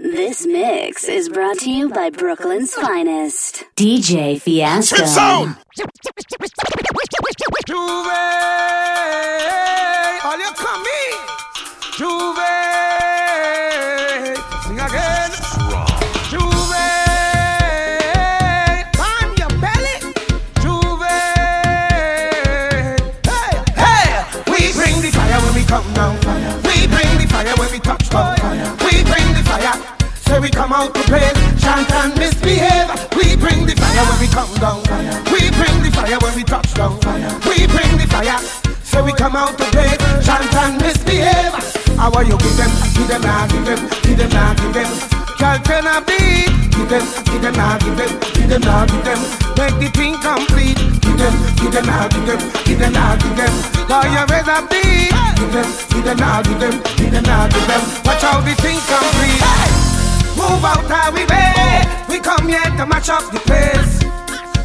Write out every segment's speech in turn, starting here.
This mix is brought to you by Brooklyn's finest, DJ Fiasco. Juve, all you coming? Juve, sing again. Say we come out to play, chant and misbehave. We bring the fire when we come down. We bring the fire when we touch down. We bring the fire. Say we come out to play, chant and misbehave. How are you give them, give them, nah, give them, give them, nah, give them. Girl can I beat? Give them, give them, nah, give them, give them, nah, give them. Make the thing complete. Give them, give them, nah, give them, give them, nah, give them. Your red a beat. Give them, give them, nah, give them, give them, nah, give them. Watch how the thing complete. Move out how we way. We come here to match up the place.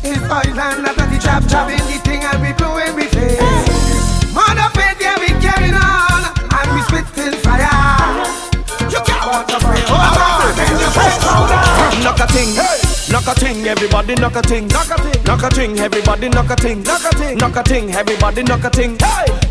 It's Thailand after the job, job in the thing and we blowing we face. Mother bed, yeah, we carrying on. And we spitting fire. You can't walk the way. Oh, oh, you press down. Knock a ting, knock a ting, everybody knock a ting, knock a ting, knock a ting, everybody knock a ting, knock a ting, knock a ting, everybody knock a ting,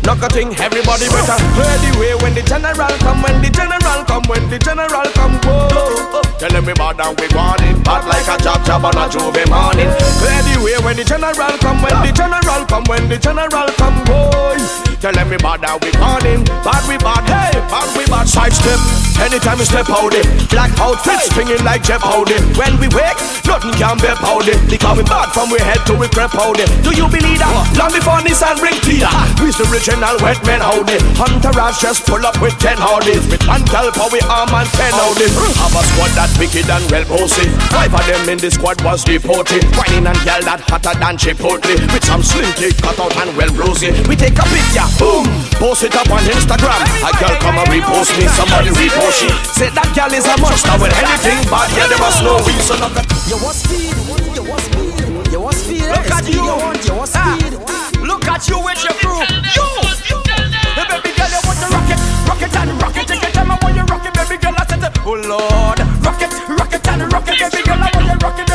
knock a ting, everybody better clear the way when the general come, when the general come, when the general come, whoa. Tell them we bad and we warning, bad like a job job on a Juve morning. Clear the way when the general come, when the general come, when the general come, boy. Tell them we bad and we warning, bad we bad, hey, bad we bad. Side step, anytime we step out it, black outfits swinging like Jeff Howdy. When we wake, nothing can be powder. Because we bad from we head to we crep powder. Do you believe that? Long before Nissan bring clear. We's the original wet men howdy. Hunterage just pull up with ten howdies. With one for we arm and ten howdies. Have a squad that wicked and well posted. Five of them in the squad was deported. Whining and yell that hotter than Chipotle. With some slim cut out and well rosy. We take a picture, boom, post it up on Instagram. A girl come and repost me, somebody repost she. Say that girl is a monster with anything bad, yeah, they must know we so at You want speed, you want speed, you want speed. Look at you, you want, you want ah, speed. Look at you with your crew. You, the baby girl, you want to rock it, rock it and rock it. Take your time, I want you rock it, baby girl. I said, oh Lord, rock it, rock it and rock it, baby girl. I want you rock it,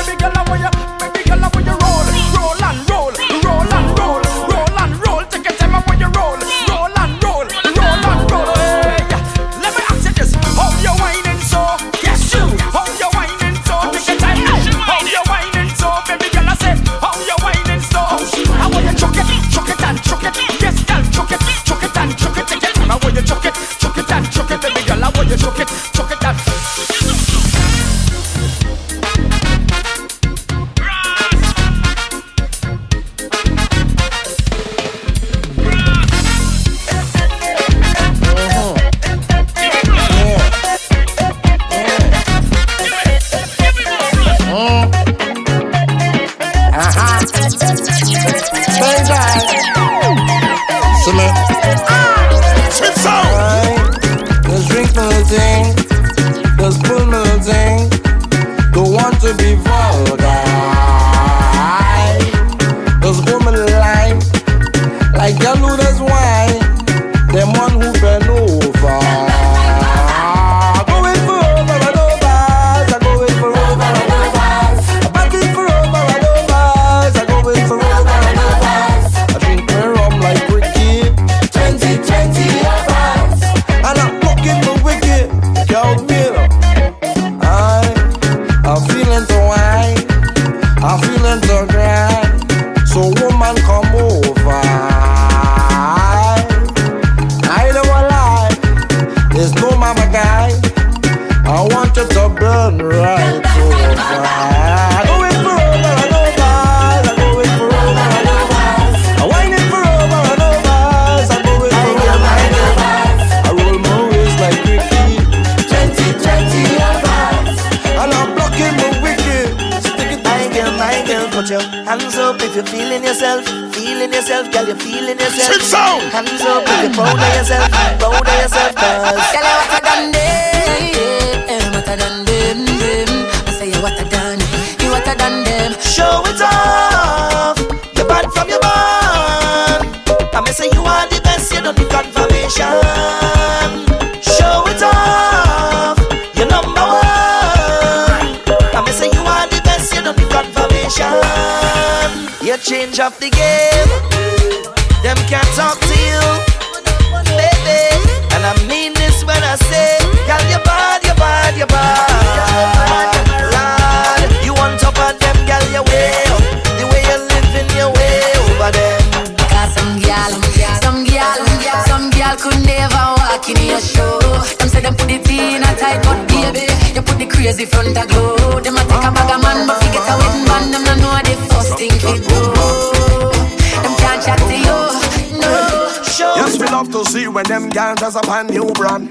them dress up a new brand.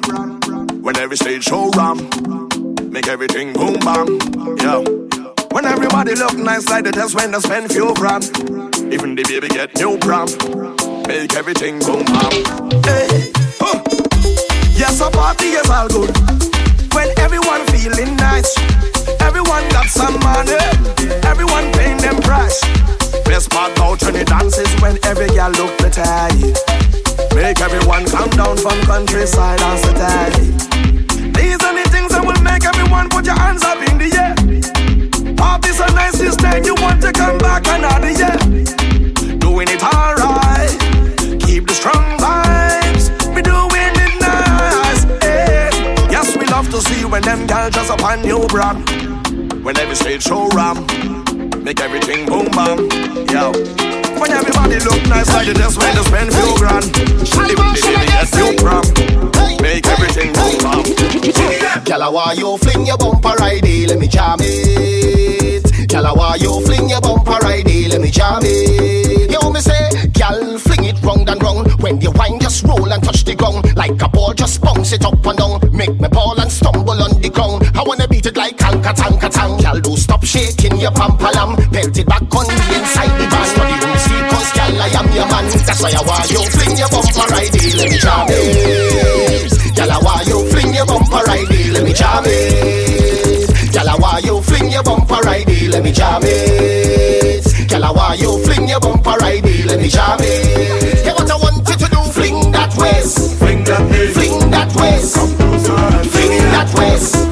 When every stage show ram, make everything boom bam. Yeah. When everybody look nice like they just when they spend few grand. Even the baby get new prom, make everything boom bam. Hey. Huh. Yes, a party is all good. When everyone feeling nice, everyone got some money, everyone paying them price. Best part when the dance is when every girl look pretty. Make everyone come down from countryside and city. These are the things that will make everyone put your hands up in the air. Party's so nice this time, you want to come back another year. Doing it alright, keep the strong vibes. We doing it nice. eh. Yes, we love to see when them girls dress up on new brand. When every stage show ram, make everything boom bam. Yo. When everybody look nice like they just when they spend few grand. Even the baby get new prom, make everything boom bam. Gyal, want you fling your bumper right there, let me jam it. Gyal, want you fling your bumper right there, let me jam it. Yo, me say, gyal, fling it round and round. When you wine, just roll and touch the ground. Like a ball, just bounce it up and down. Make me ball and stumble on the ground. I wanna beat it like tanka tanka tang. Gyal, do stop shaking your pampalam. Pelt it back on the inside the band. For the room see, gyal, I am your man. That's why I want you fling your bumper right there, let me jam it. Gyal, I want you fling your bumper right there, let me jam it. Gyal, I want you fling your bumper right there, let me jam it. Gyal, I want you fling your bumper right there, let me jam it. Yeah, what I want you to do, fling that waist, Fling that waist. fling that waist, fling that waist,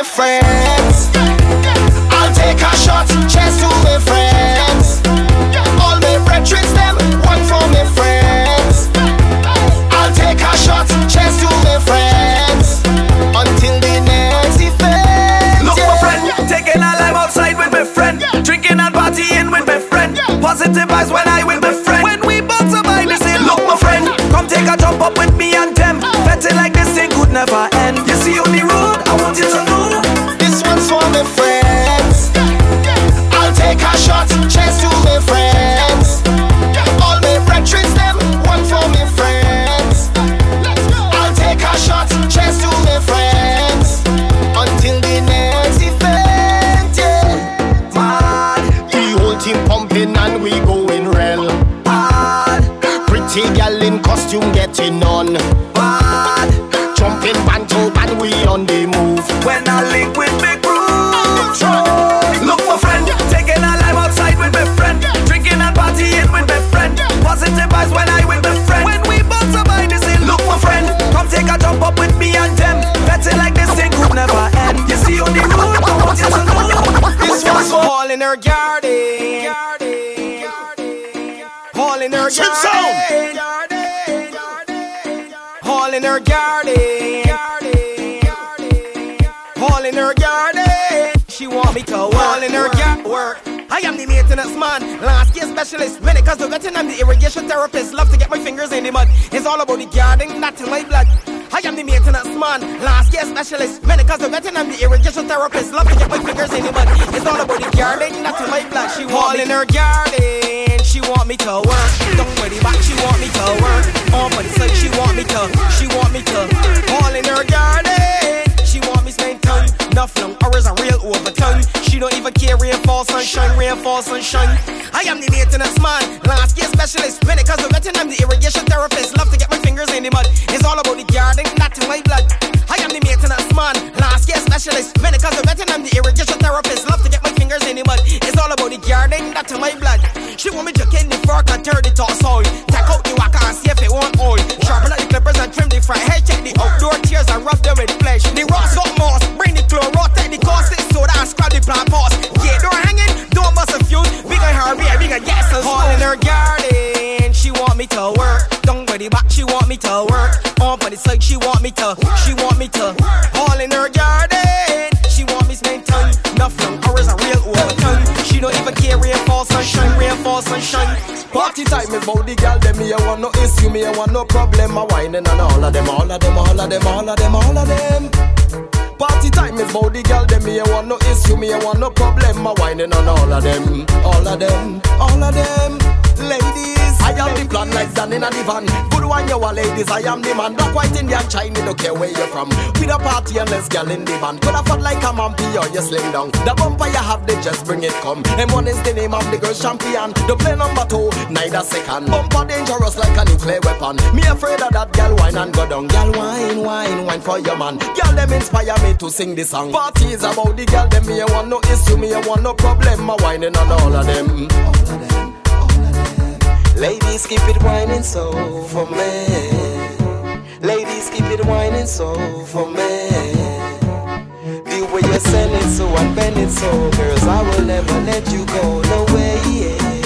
my friends. I'll take a shot, cheers to my friends. All my brethren, them, one for my friends. I'll take a shot, cheers to my friends. Until the next event. Look, my friend, taking a life outside with my friend, drinking and partying with my friend. Positive vibes when I with my friend. When we bounce a vibe, say, look, my friend, come take a jump up with me and them. Betting like this thing could never end. Friends. I'll take a shot, cheers to my friends. Her garden. All in her garden. All in her garden. She want me to. All in her garden. Work. I am the maintenance man, landscape specialist. When it comes to vetting, I'm the irrigation therapist. Love to get my fingers in the mud. It's all about the garden, not in my blood. I am the maintenance man, specialist. When it comes to vetting, I'm the irrigation therapist. Love to get my fingers in the mud. It's all about the garden, in my blood. She want in her garden. She want me to work. Don't worry back, she want me to work. On for the side, she want me to. She want me to. All in her garden. She want me spend time. Enough long hours, a real overtime. She don't even care, rainfall, sunshine, rainfall, sunshine. I am the maintenance man, landscape specialist. When it comes to I'm the irrigation therapist. Love to get my fingers in the mud. It's all about the garden, my blood. I am the maintenance man, landscape specialist. When it comes to vetting, I'm the irrigation therapist. Love to get my fingers in the mud. It's all about the garden, not in my blood. She want me to in the fork and turn it all soil. Take out the waka and see if it won't oil. Sharpen up the clippers and trim the front head. Check the outdoor tears and rub them with flesh. The rocks got no problem. I whining and all of them, all of them, all of them, all of them, all of them. Party time is about the girl, them me want no issue, me I want no problem. I whining on all of them, all of them, all of them. Plan like Dan in a divan. Good one, you are ladies, I am the man. Black, white, Indian, Chinese, don't care where you're from. With a party and let's girl in the band. Could afford like a mampy or you slim down. The bumper you have, they just bring it come. M1 is the name of the girl champion. The play number two, neither second. Bumper dangerous like a nuclear weapon. Me afraid of that girl wine and go down. Girl wine, wine, wine for your man. Girl them inspire me to sing this song. Party is about the girl them me I want no issue, me I want no problem. My whining on all of them. All of them. Ladies, keep it whining so for me. Ladies, keep it whining so for me. The way you send it so I bend it so, girls, I will never let you go. No way. Yeah,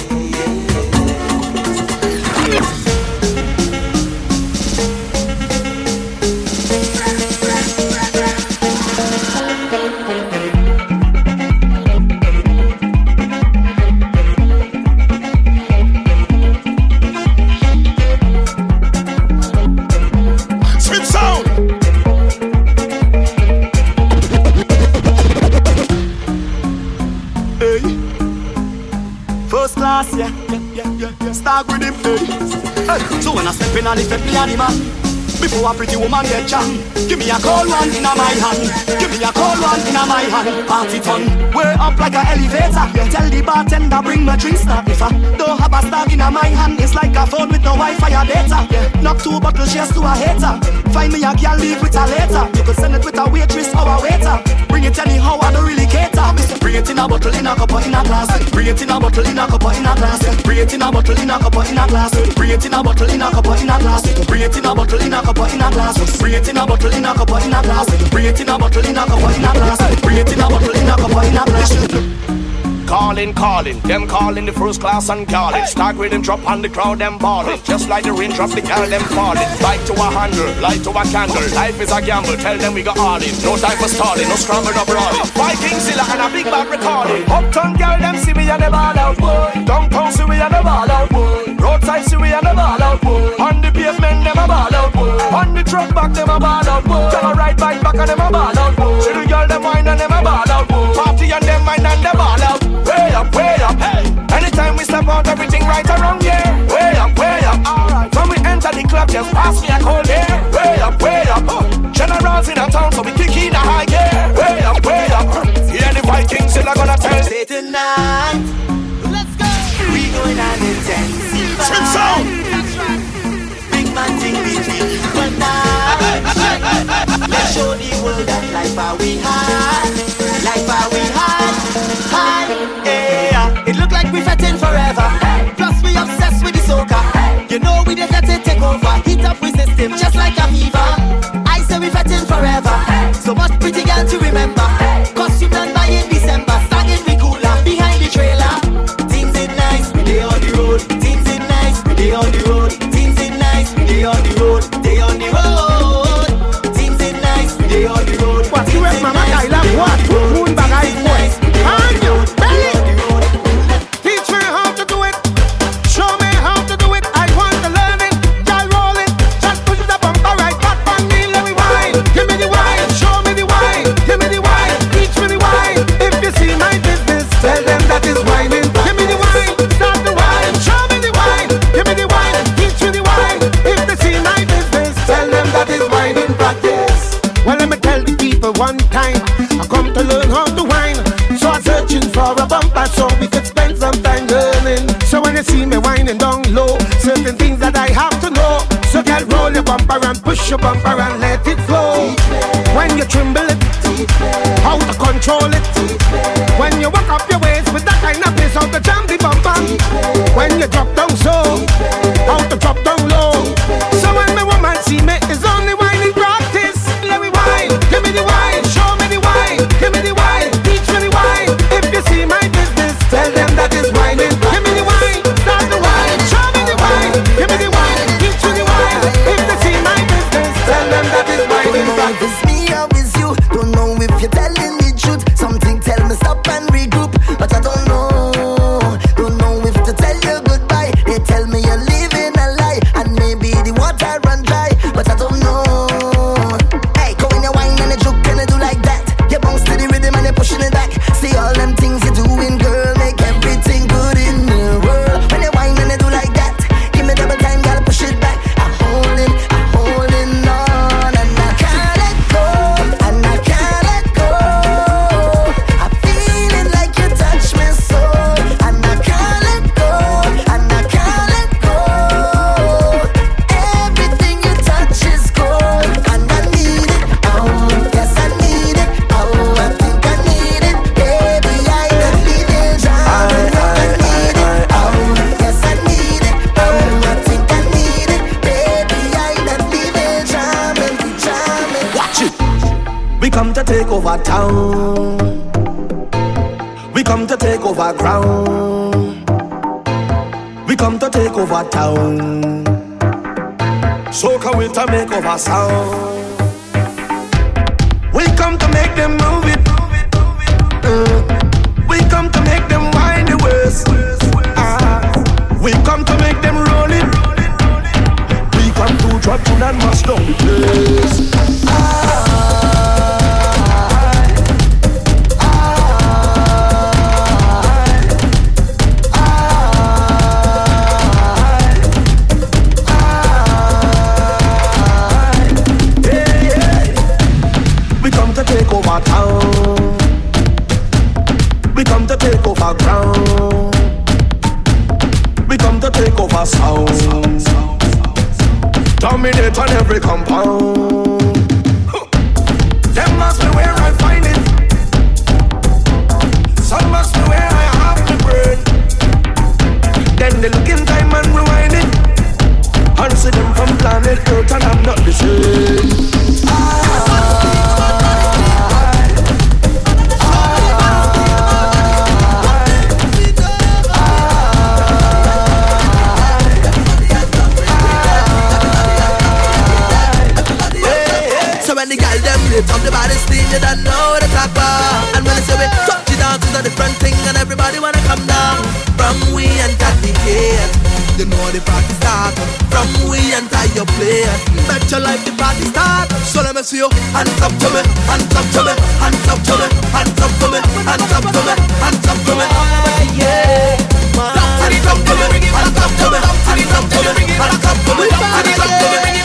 Start with him, hey. hey. So when I step in me and the man Before a pretty woman get jam Give me a cold one in my hand Give me a cold one in my hand Party fun, way up like a elevator. Tell the bartender bring my drinks now If I don't have a star in my hand It's like a phone with no Wi-Fi data. Knock two bottles, cheers to a hater Find me a girl, leave with a later You could send it with a waitress or a waiter Bring it anyhow, I don't really cater Bring it in a bottle, in a cup, or in a glass Bring it in a bottle, in a cup, or in a glass Bring it in a bottle, in a cup, or in a glass Bring it in a bottle, in a cup, or in a glass Bring it in a bottle, in a cup, or in a glass Bring it in a bottle, in a cup, or in a glass Bring it in a bottle, in a cup, or in a glass Bring it in a bottle, in a cup, or in a glass Calling, calling, them calling the first class and calling. Start with them drop on the crowd, them balling. Just like the rain drop, the girl them falling. Bike to a handle, light to a candle. Life is a gamble, tell them we got all in. No time for stalling, no scramble, no brawling. Viking Zilla and a big bad recording. Uptown girl, them see me and they ball out, boy. Downtown see we and they ball out, boy. Roadside see we and they ball out, boy. On the pavement, them a ball out, boy. On the truck back, them a ball out, boy. Tell a ride bike back and them a ball out, boy. See the girl, them wine and them a ball out, boy. And them wine and they ball out. Way up, way up, hey. Anytime we step out, everything right around, yeah. Way up, way up, alright. When we enter the club, just pass me a cold air. Way up, way up, oh. Generals in a town, so we kick in a high gear. Way up, way up. Yeah, the Vikings still are gonna tell. Say tonight, let's go. We going on intensive. Spit sound. Big man thing between you and I. Let's the world that life are we high. Life are we high. High. Yeah. It look like we fetting forever. Plus we obsessed with the soca. You know we just let it take over. Heat up we system just like a fever. I say we fetting forever. So much pretty girl to remember. Your bumper you're telling the know the party start. From we and your play, bet you like the party start. So let me see you hands up to me, hands up to me, hands up to me, hands up to me, hands up to me, hands up to me. Yeah. Hands up to me, hands up to me, hands up to me, hands up to me, hands up to me,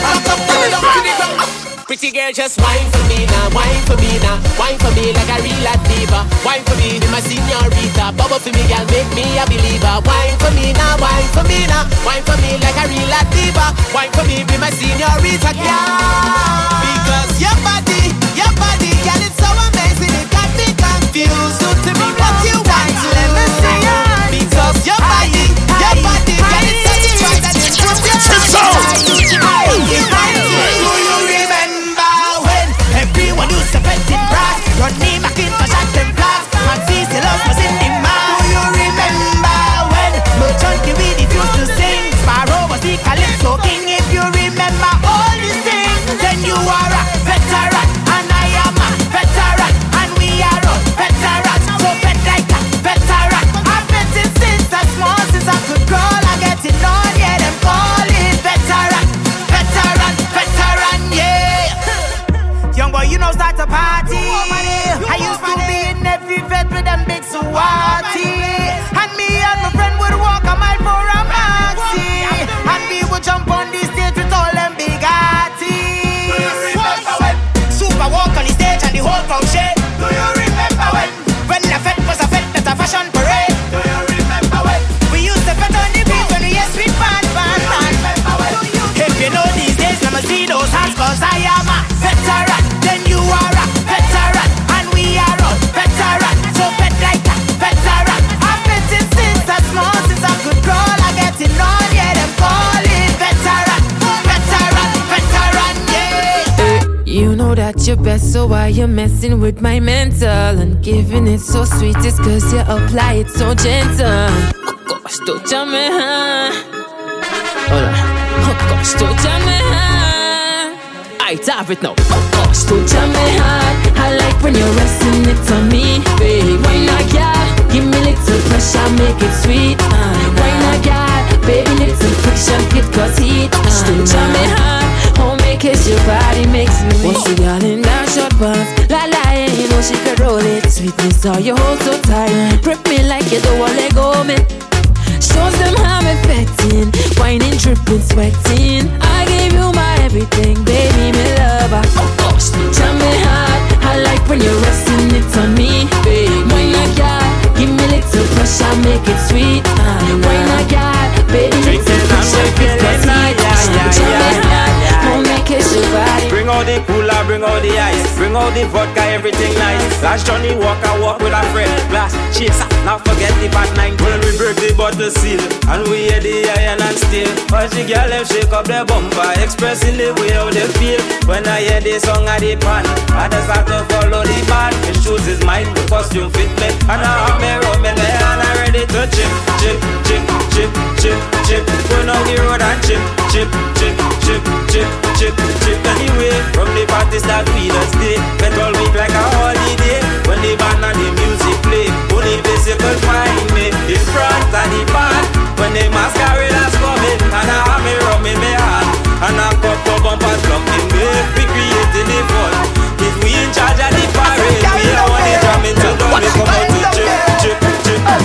Pretty girl, just wine for me now, wine for me now, wine for me like a real diva. Wine for me, my señorita. Bubble for me, girl, make me a believer. Wine for me now, wine for me now, wine for me like a real diva. Wine for me, be my señorita, girl. Because your body, your body, girl, it's so amazing, it got me confused. So to me, what you want, let me see. Because your body, your body, girl, it's satisfied and it's put your Do in for shot them. And love was in the. Do you remember when Merchant the weed used to sing? Sparrow was the calypso king. If you remember all these things, then you are a veteran. And I am a veteran. And we are a veteran. So veteran. I've been since since I small, since I could crawl. I get it on, yeah, them veteran. Veteran, veteran, yeah. Young boy, you know start a party party. I used to be in every vet with them big Suwati. And me and my friend would walk a mile for a maxi. And we would jump on the stage with all them big artists. Super walk on the stage and the whole crowd shake. Do you remember when? When the fête was a fête, not a fashion parade. Do you remember when? We used to on the when we. If you know these days, I see those cause I am a best, so why you messing with my mental? And giving it so sweet, it's cause you apply it so gentle. Oh gosh, don't jam me, huh? Hold on. Oh gosh, don't jam me, huh? I have it now. Oh gosh, don't jam me, huh? I like when you're resting it on me, baby. Why not, yeah? Give me little pressure, make it sweet. Uh, why not, yeah? Baby, little friction, it cause heat. Uh, don't jam me, huh? Cause your body makes me weak. What's the girl in that short pants? La la, yeah, you know she could roll it. Sweetness, all you hold so tight. Grip me like you don't want let go, me. Shows them how me fetting, whining, dripping, sweating. I gave you my everything, baby, me lover. Oh gosh, tell me hard. I like when you're resting it on me, baby. Why not, God? Give me little pressure, make it sweet. Uh, why not, God? Baby, little pressure, make it sweet. Tell me hard. Out the cooler, bring out the ice. Bring out the vodka, everything nice. Last Johnnie Walker walk with a friend. Glass chaser, not forget the bad nine. When we break the bottle seal, and we hear the iron and steel. Watch the girl them shake up their bumper, expressing the way how they feel. When I hear the song of the pan, I just have to follow the band. The shoes is mine, the costume fit me, and I have me rum in there, and I'm ready to chip, chip, chip, chip, chip, chip. Go on the road and chip, chip, chip, chip, chip, chip, chip anyway From the parties that we just stay. Spent all week like a holiday. When the band and the music play Only bicycle find me. In front of the band When the masquerada's coming And I have me rum in my hand. And I a couple bumpers blocking me. We creating the fun. Is we in charge of the parade We are on the jamming to We come chip,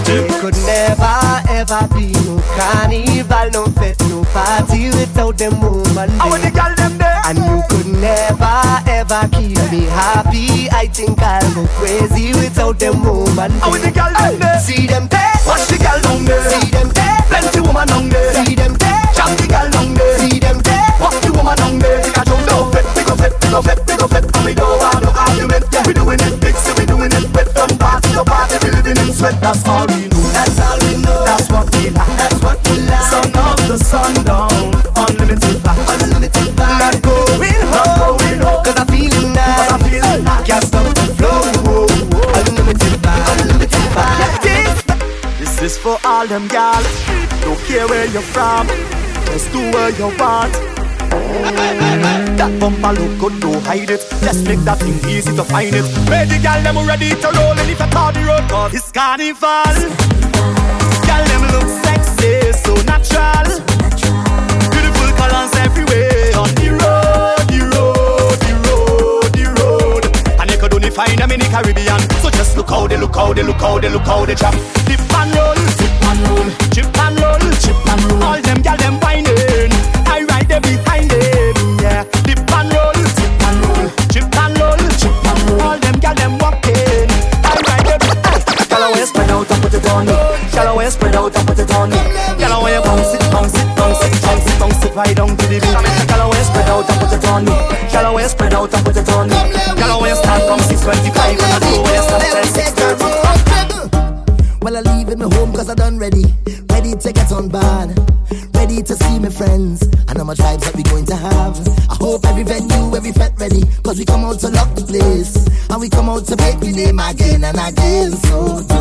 chip could never ever be no carnival No fete, no party without them woman How the girl them there and you could never ever keep me happy. I think I'll go crazy without them woman. How the girl down there? See them there. Watch the girl down there. See them there. Plenty woman down there. See them there. Jam the girl down there. See them there. Watch the woman down there. Take a jump down. Fit, pick up, fit, pick up, fit, pick up, fit. And we don't have no argument. We doing it big, so we doing it sweat. That's all we know. That's all we know. That's what we like. That's what we like. Sun up the sun down. Unlimited vibe. Unlimited vibe. Not going home. Not going home. Cause I feel it nice. Cause I feel it nice. Can't stop the flow. Whoa, whoa. Unlimited vibe. Unlimited vibe. This, this is for all them gal. Don't care where you're from. Just do what you want. That bumper look good, don't hide it. Let's make that thing easy to find it. Where the gal them ready to roll and if I call the road, cause it's carnival. Gal them look sexy, so natural. Beautiful colors everywhere on the road, the road, the road, the road. And you could only find them in the Caribbean. So just look how they look how they look how they look how they chop. Dip and roll, dip and roll, chip and roll. To make me name again and again. So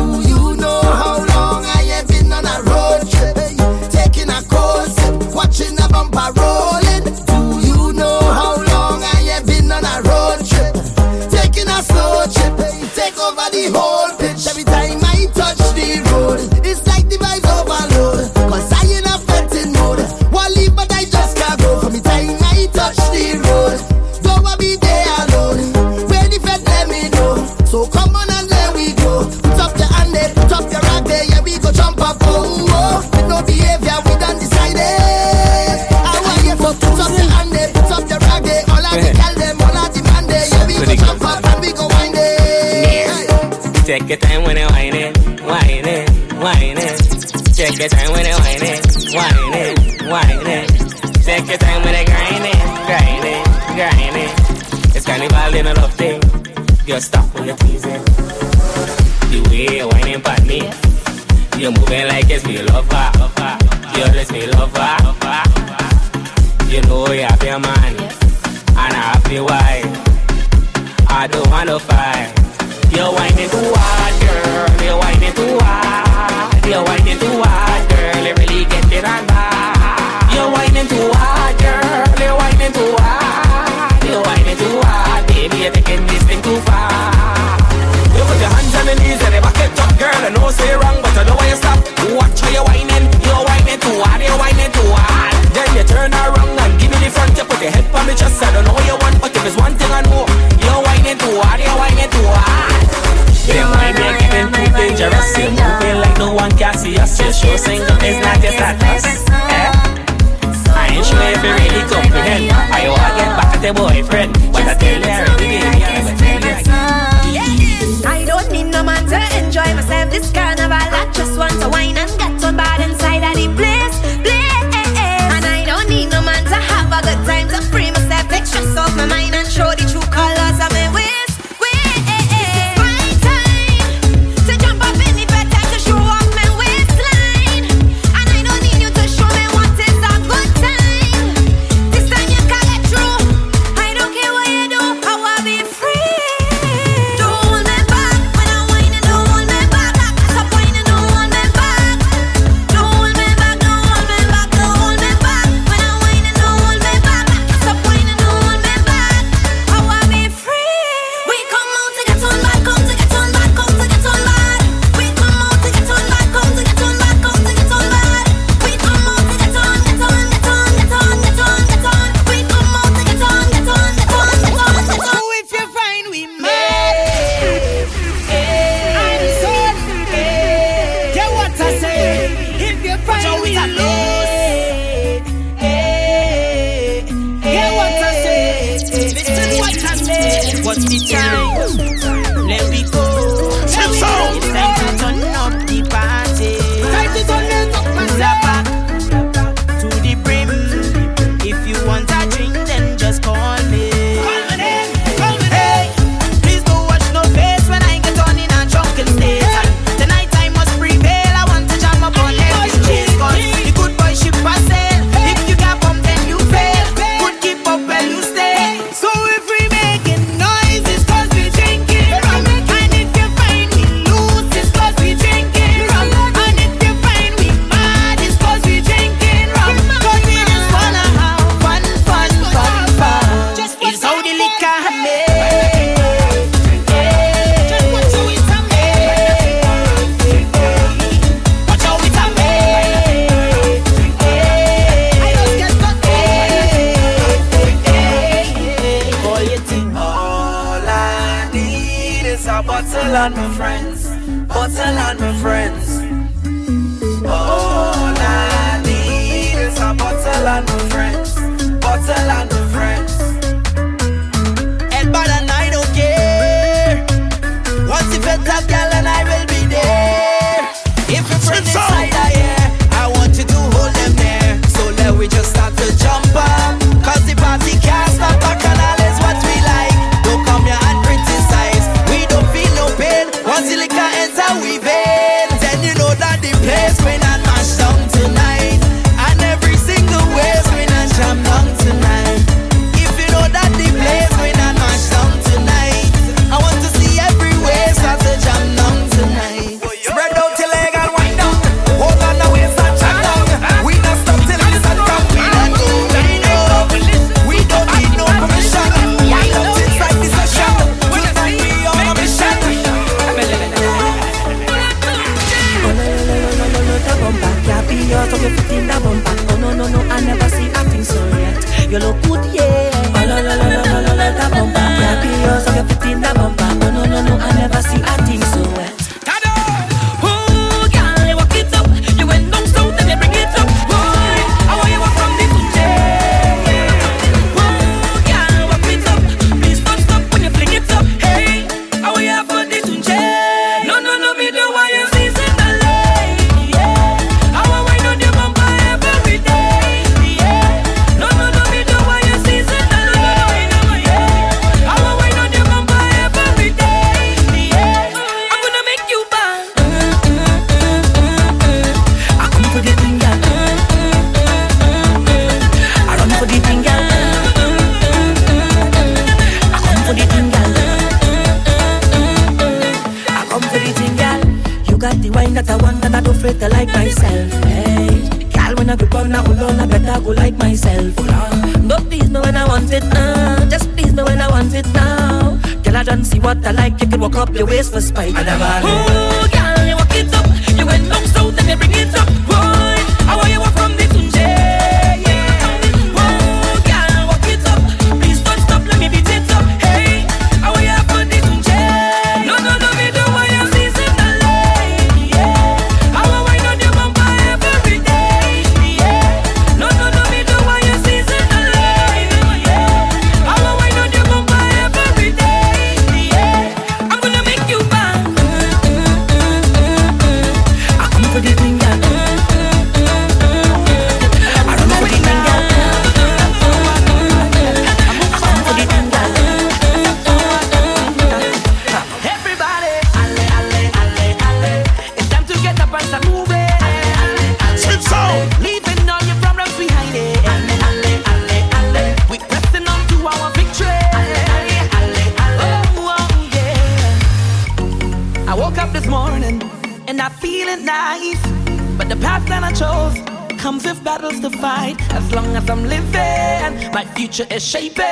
future is shaping.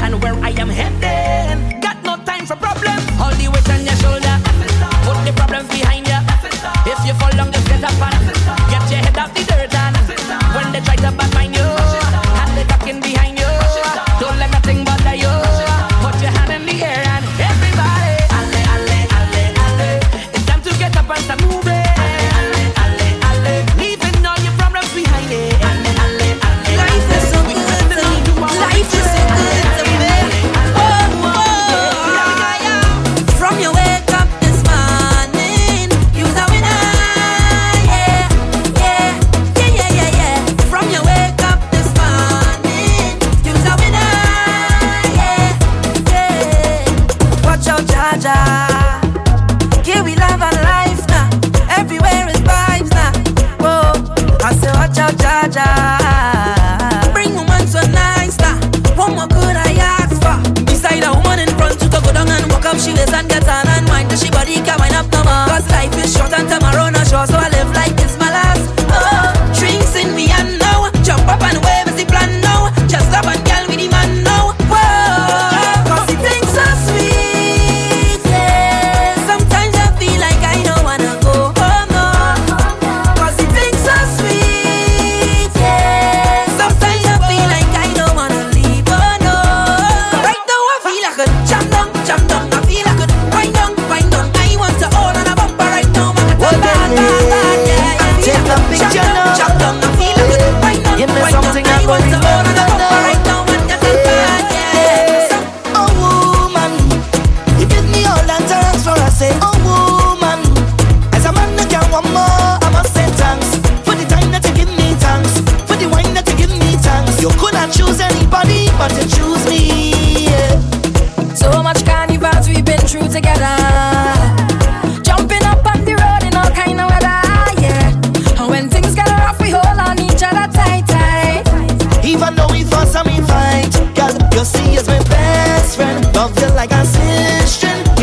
And where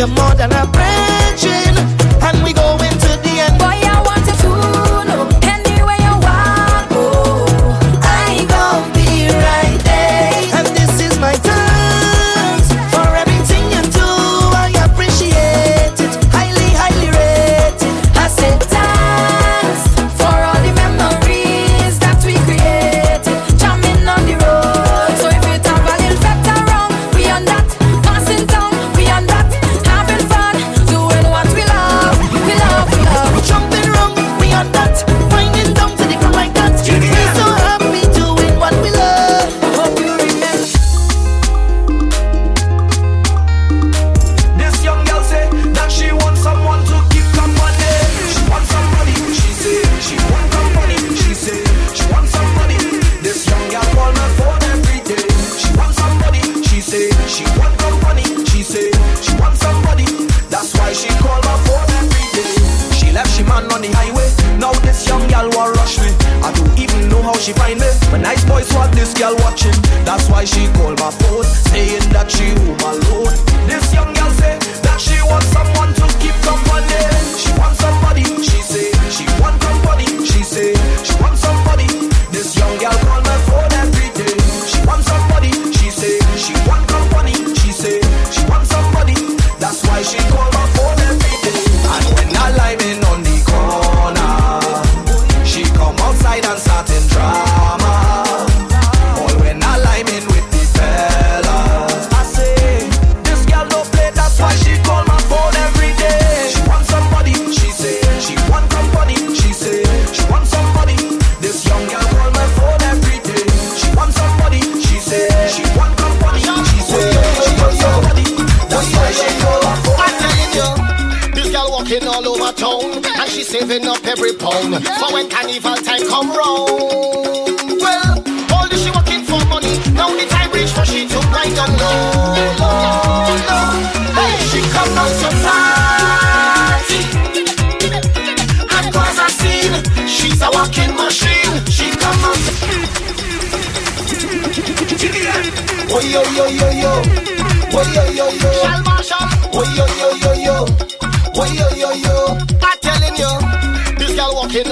more than a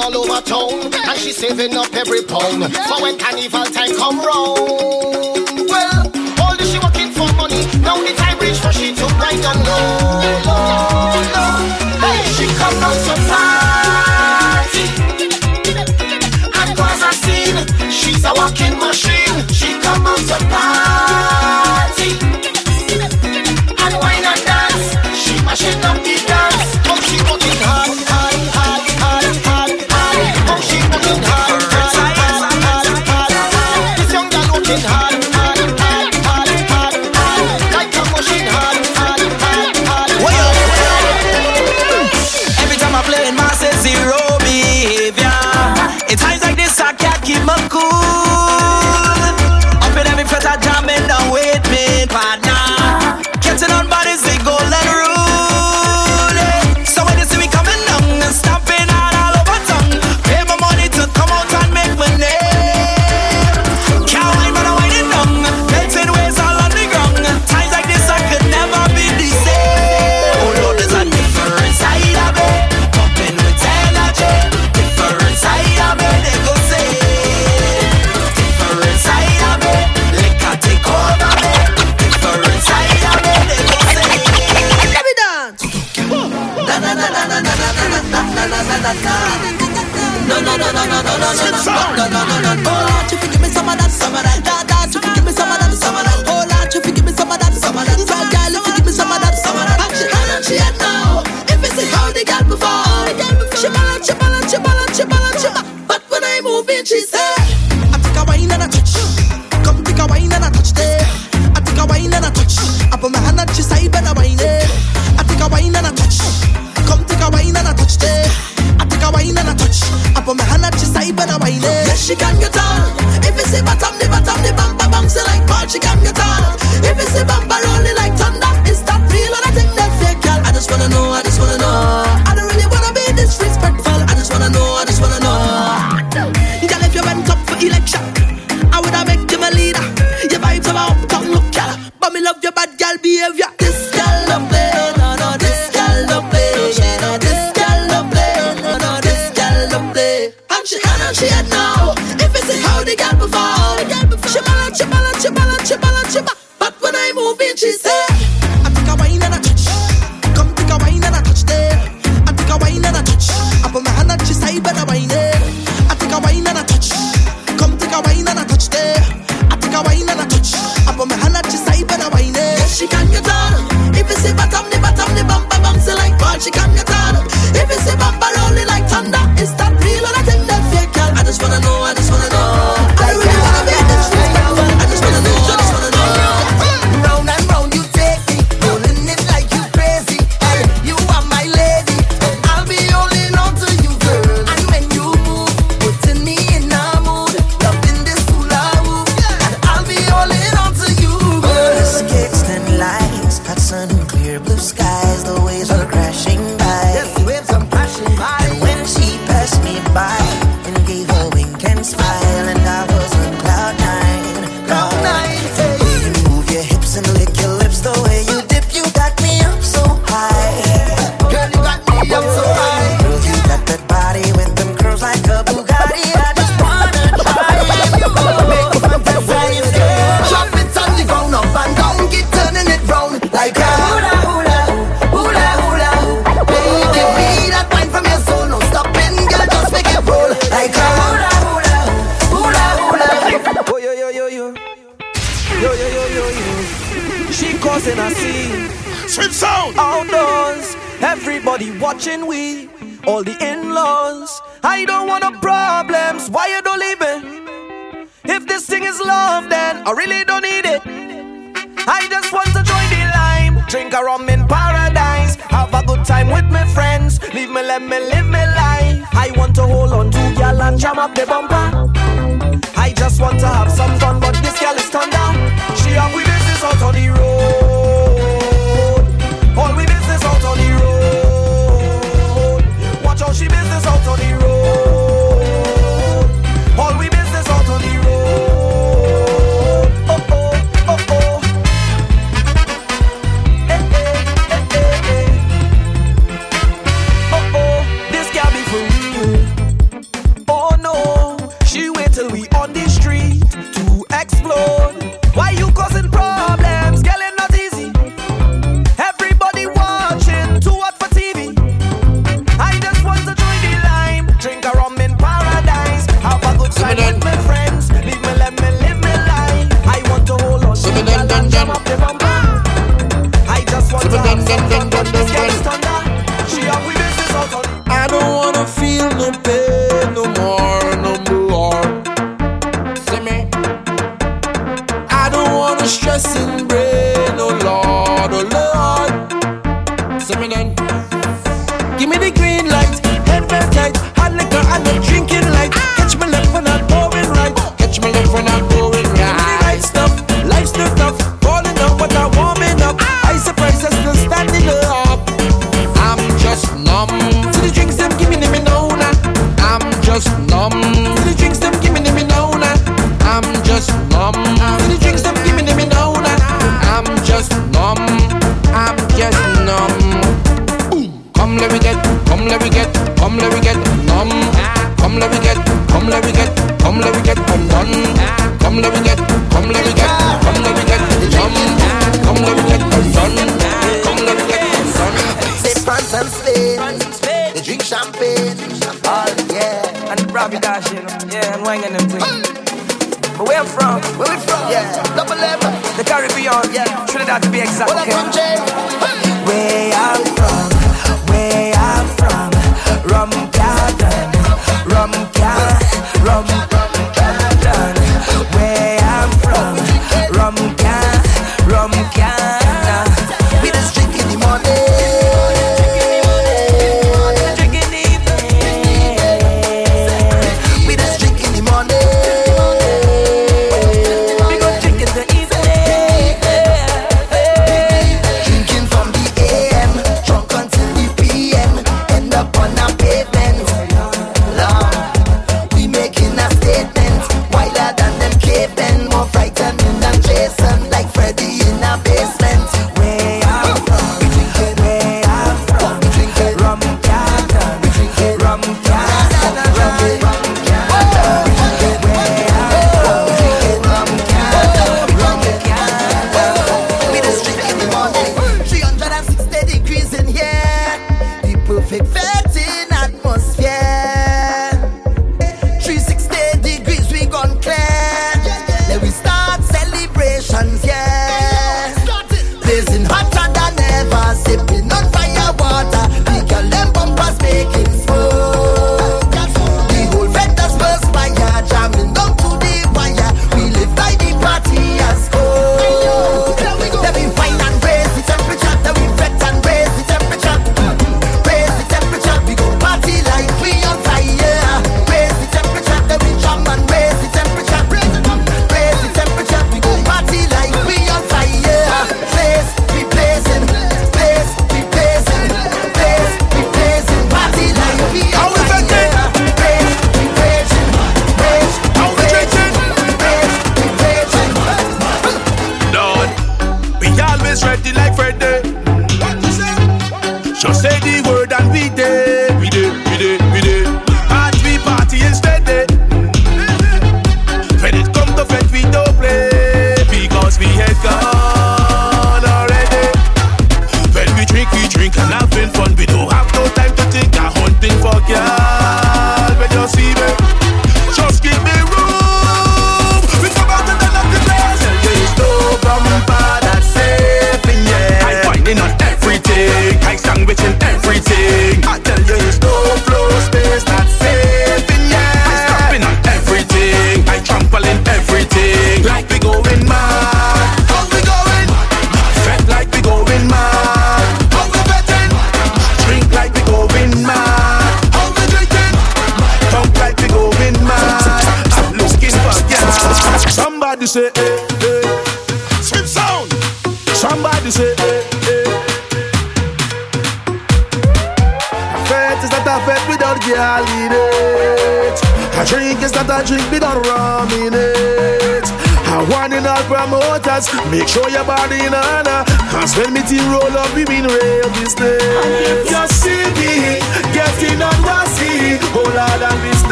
all over town And she's saving up every pound. For when carnival time come round Well, all this she working for money Now the time reach for she to grind on low, No, no, hey, she come out to party. And cause I scene. She's a walking machine. She come out to party. And she and and she had now. If it's it how the girl before. She balla, she balla, she balla, she balla, she balla. But when I move in, she say. watching we, all the in laws. I don't want no problems. Why you don't leave me? If this thing is love, then I really don't need it. I just want to join the line, drink a rum in paradise, have a good time with my friends. Leave me, let me live my life. I want to hold on to y'all and jam up the bumper.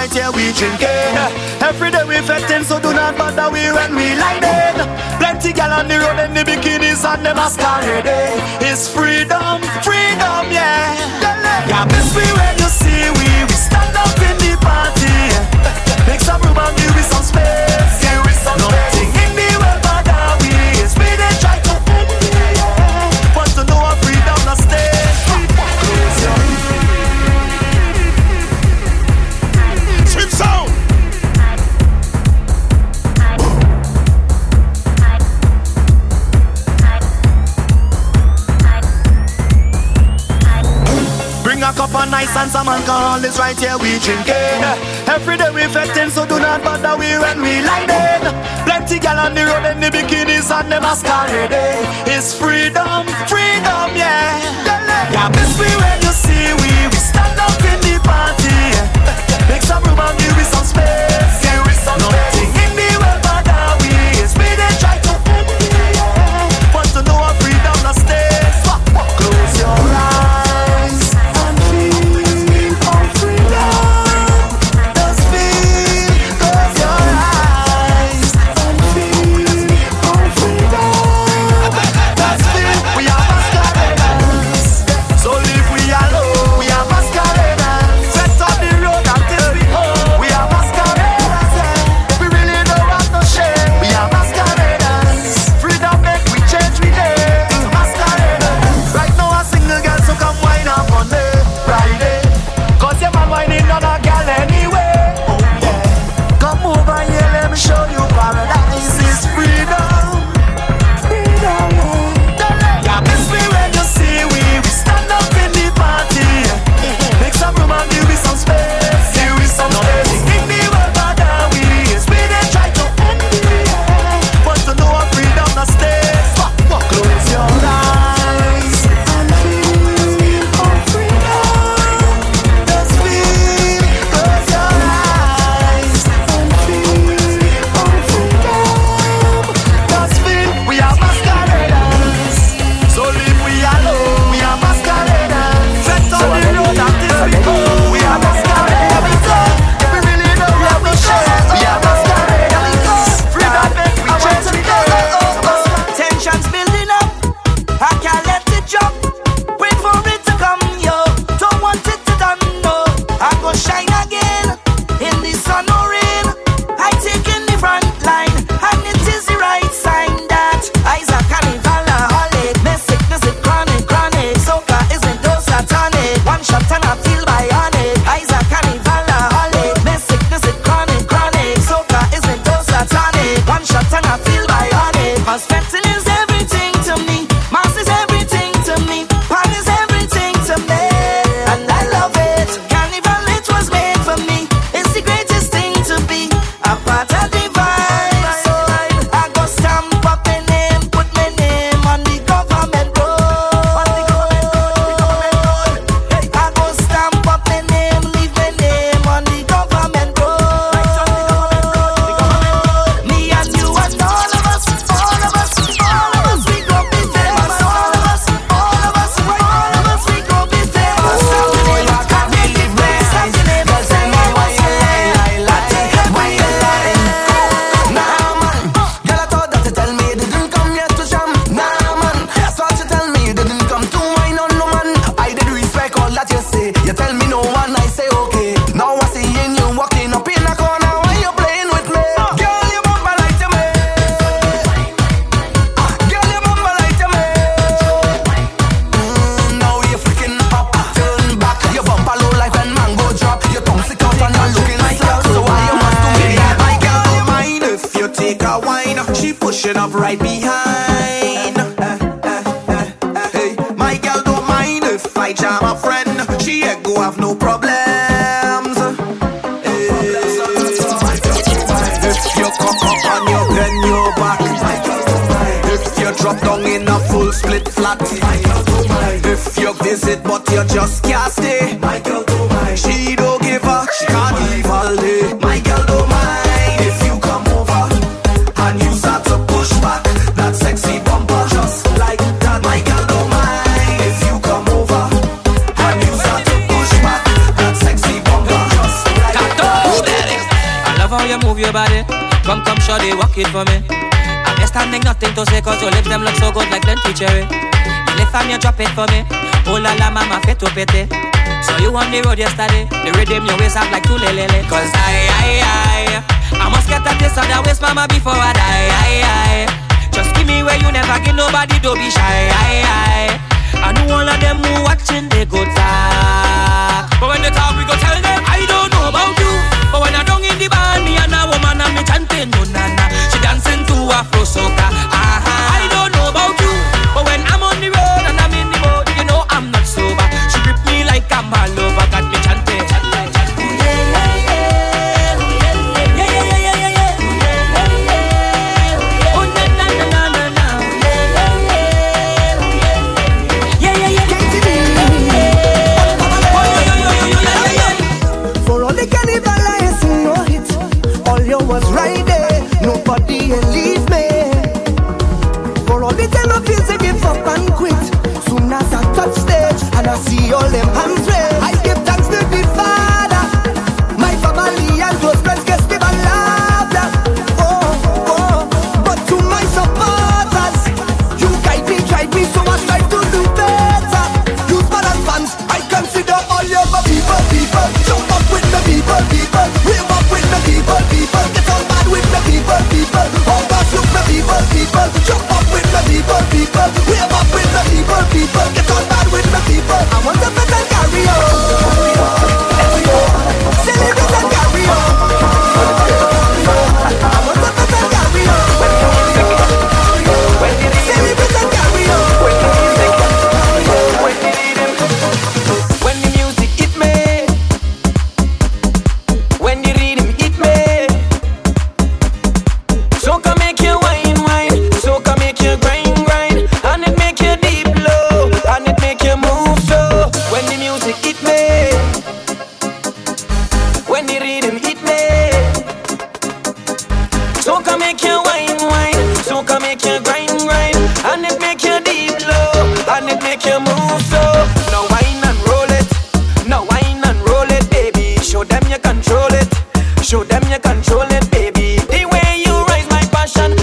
right here we drinking. Every day we fetting, so do not bother we when we lighting. Plenty gal on the road in the bikinis and the masquerade. It's freedom, freedom, yeah. Yeah, miss we ready. night, yeah, we drinking. Every day we fetting, so do not bother we when we lining. Plenty gal on the road and the bikinis and the masquerade. It's freedom, freedom, yeah. Yeah, miss me when you see we, we stand up in the party. Make some your body. Come, come, shorty, walk it for me. I guess standing nothing to say, cause your lips them look so good like plenty cherry. You lift and you drop it for me. Oh la la, mama, fit to pete. So you on the road yesterday. The rhythm your waist up like two lele. Cause I, I, I, I must get a taste of that waist, mama, before I die. I, I, just give me where you never give nobody, don't be shy. I, I, I know all of them who watching, they go talk. But when they talk, we go tell them, I don't know about you. When I don't in the band, me and a woman and me chanting, no na. She dancing to Afro soca. I don't know about you, but when I'm on the road and I'm in the boat, you know I'm not sober. She grip me like I'm all over, see all them hands raised control it, eh, baby. The way you rise my passion,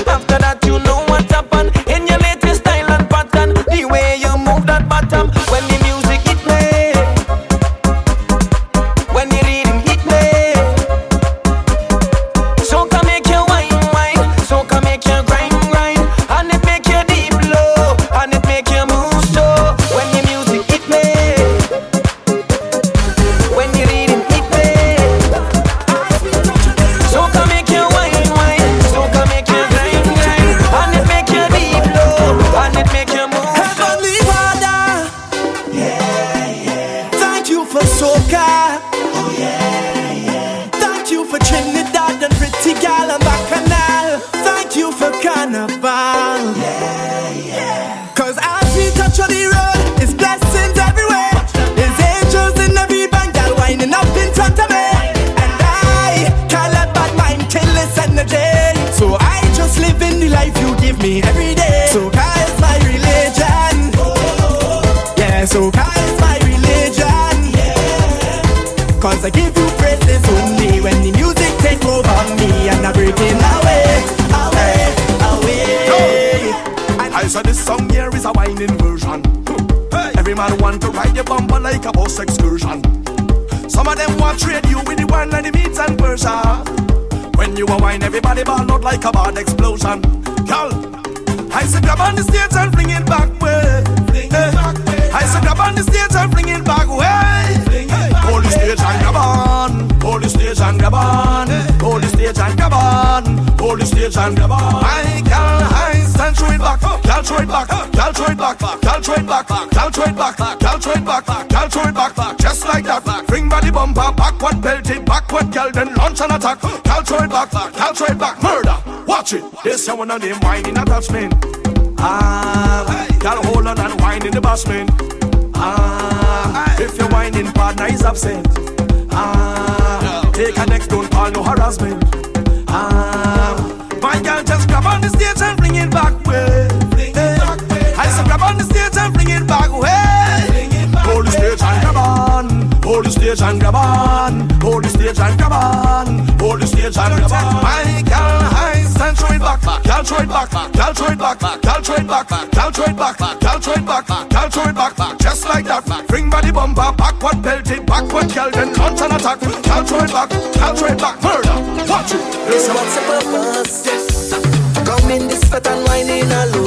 wine. Everybody ball out like a bad explosion. Girl, eh, I said grab on the stage and fling it back way. Fling it back way. I said grab on the stage and fling it back way. Fling Hold the stage and grab on. Hold the stage and grab on. Eh. Hold the stage and grab on. Hold the stage and grab on. My girl, I stand throw it back. Girl, throw it back. Girl, throw it back. Girl, throw it back. Girl, throw it back. Girl, throw it back. Girl, throw it back. Just like that. Backward girl then launch an attack. Cal throw it back, cal throw it back. Murder. Watch it. This your one of them whining attachment. Ah, girl, hold on and whine in the basement. Ah, if your whining partner is absent. Ah, take a next, don't call no harassment. stage and grab on. Hold the stage and grab on. Hold the stage and grab on. My girl, high and throw it back. Girl, throw it back. Girl, throw it back. Girl, throw it back. Girl, throw it back. Girl, throw it back. Girl, throw it back. Just like that. Bring body bumper, backward belt it, backward girl, then launch an attack. Girl, throw it back. Girl, throw it back. Murder. Watch it. So what's a purpose? Yes. Come in this fat and wine in a loop.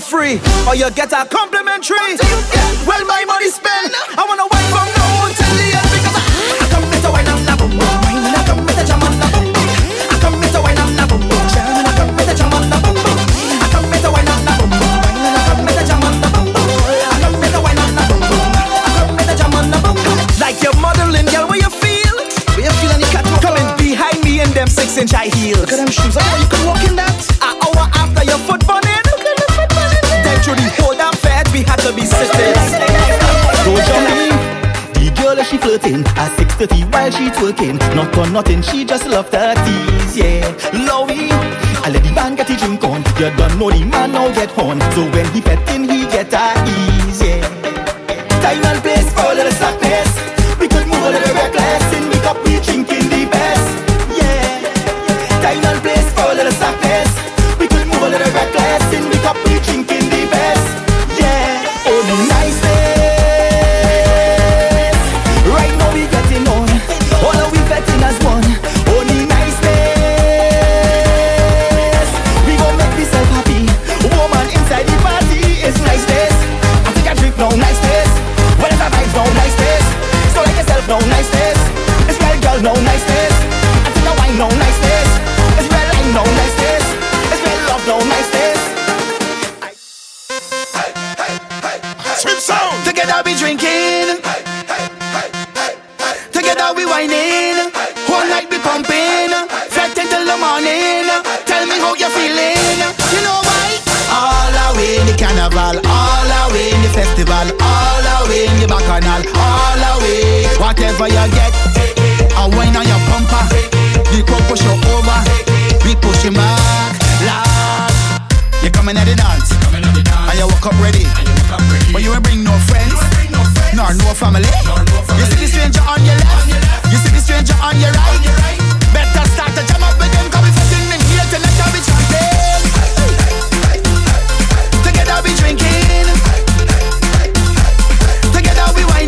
free, or you get a complete 30 while she working, Not for nothing, she just love 30s, yeah. Lowie, I let the band get the drink on. You don't know the man now get horn. So when he bettin', he get a E. whatever you get. I wine on your bumper, the crowd push you over, we push you back, lad. You coming at the dance, and you woke up ready, but you ain't bring no friends, nor no family. You see the stranger on your left, you see the stranger on your right. Better start to jam up with them, cause we fucking in here till next time we chanting. Together we drinking, together we wine.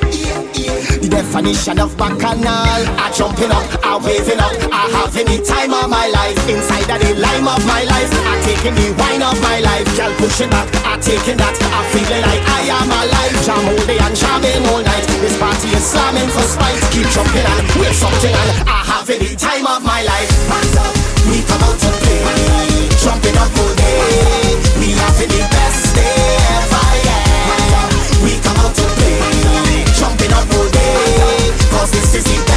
definition of bacchanal. I jumping up, I waving up, I having the time of my life. Inside of the lime of my life, I taking the wine of my life. Girl pushing back, I taking that. I feeling like I am alive. Jam all day and jamming all night. This party is slamming for spite. Keep jumping and we're something and I having the time of my life. Hands up, we come out to play. Jumping up all day, we having the best day. this is it.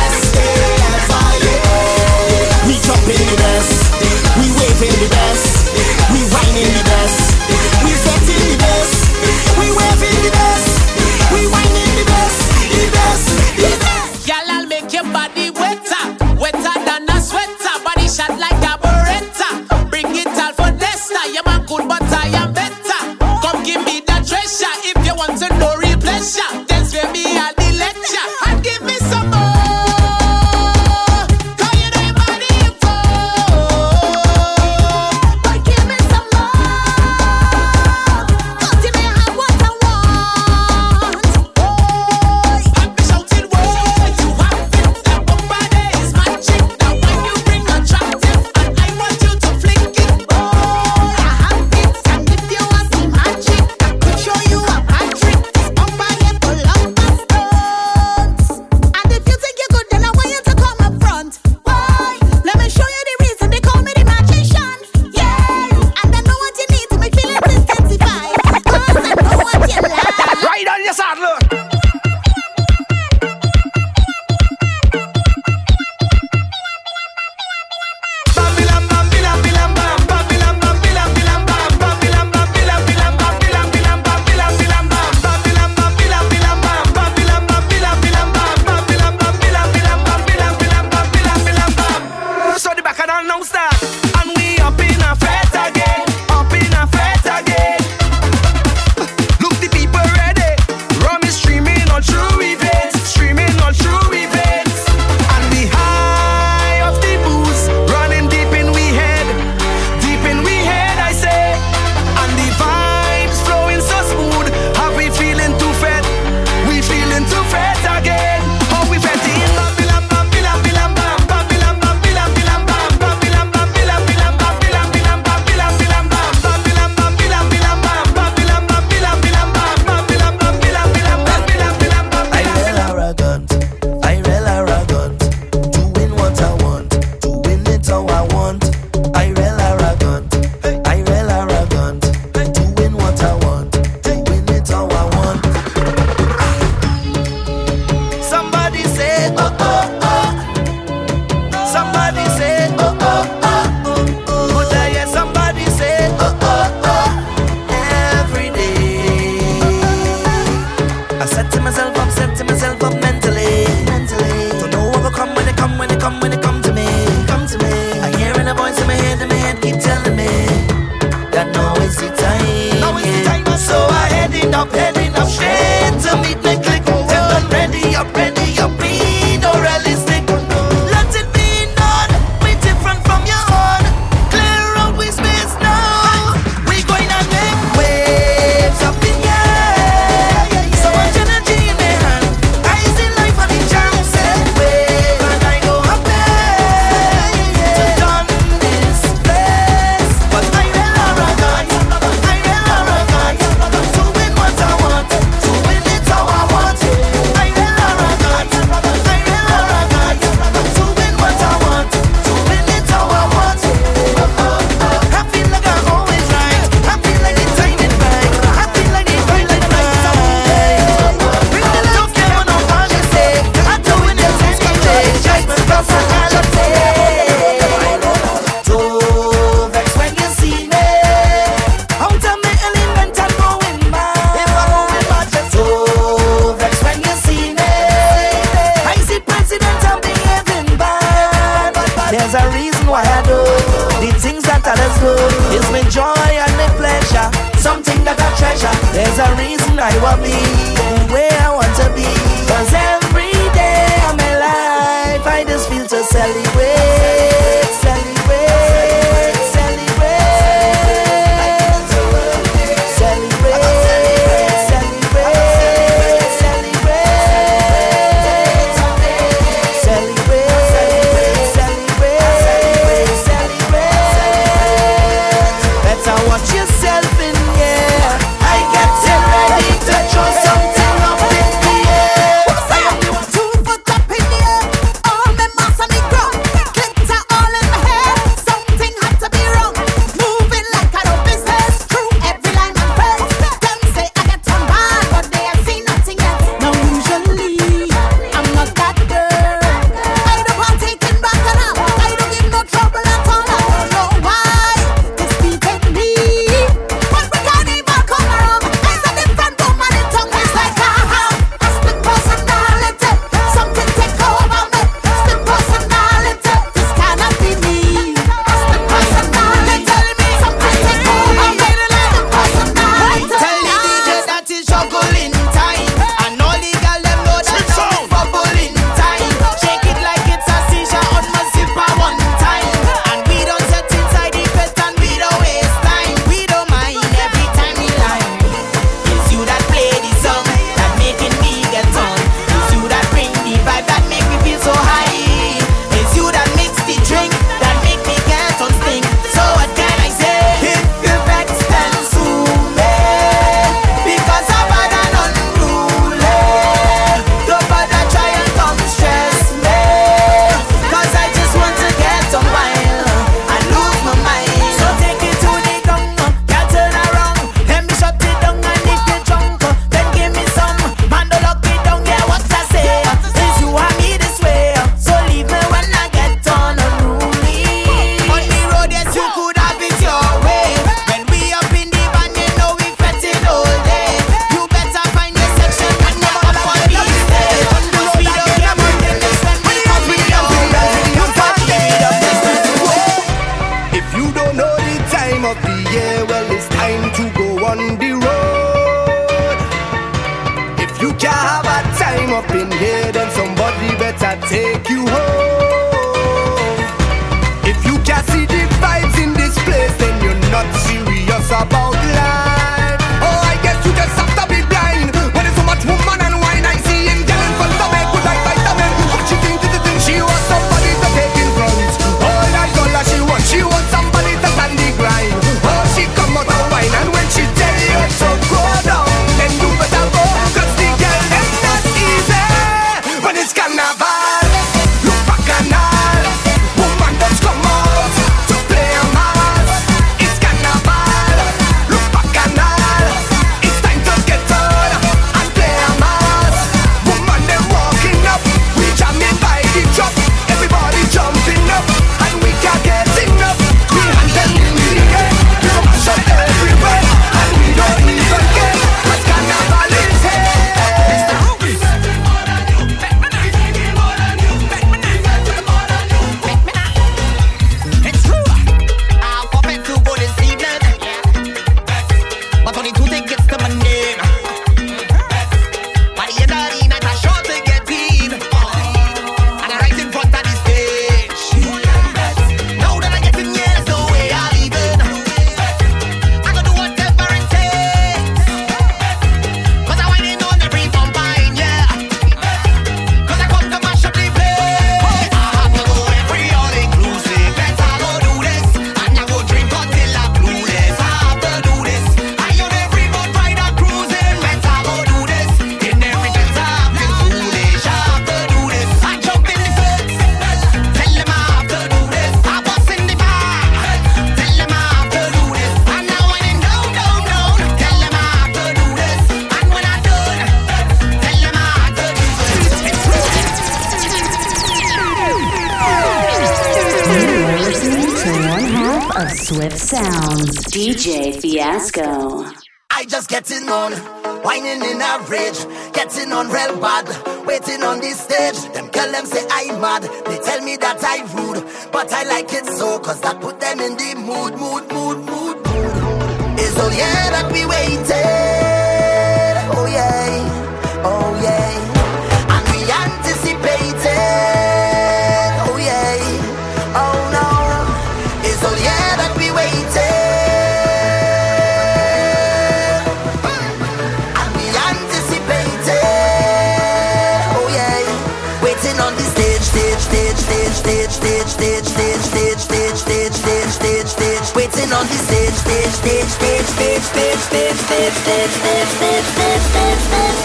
dancing on this stage. Them girl them say I mad. They tell me that I rude, but I like it so cause that put them in the mood, mood, mood, mood, mood. It's all year that we waited.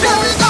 Blow it